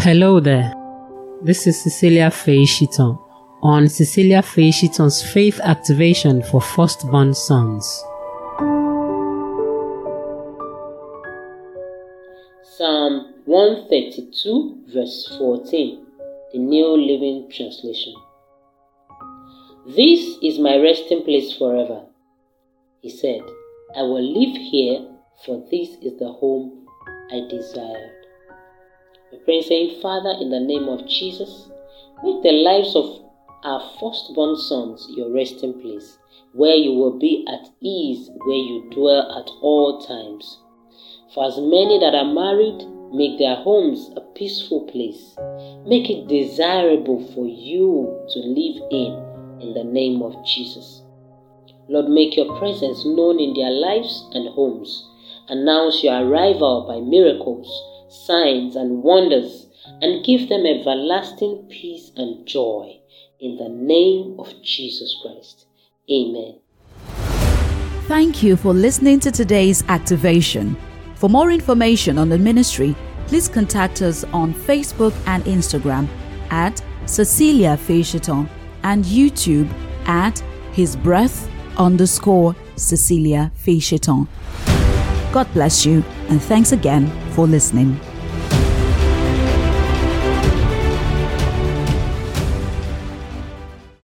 Hello there. This is Cecilia Faye Shiton on Cecilia Faye Shiton's Faith Activation for Firstborn Sons. Psalm 132, verse 14, the New Living Translation. This is my resting place forever. He said, I will live here, for this is the home I desired. We pray saying, Father, in the name of Jesus, make the lives of our firstborn sons your resting place, where you will be at ease, where you dwell at all times. For as many that are married, make their homes a peaceful place. Make it desirable for you to live in, in the name of Jesus. Lord, make your presence known in their lives and homes. Announce your arrival by miracles signs, and wonders, and give them everlasting peace and joy. In the name of Jesus Christ. Amen. Thank you for listening to today's activation. For more information on the ministry, please contact us on Facebook and Instagram at Cecilia Fisherton and YouTube at His Breath underscore Cecilia Fisherton. God bless you and thanks again for listening.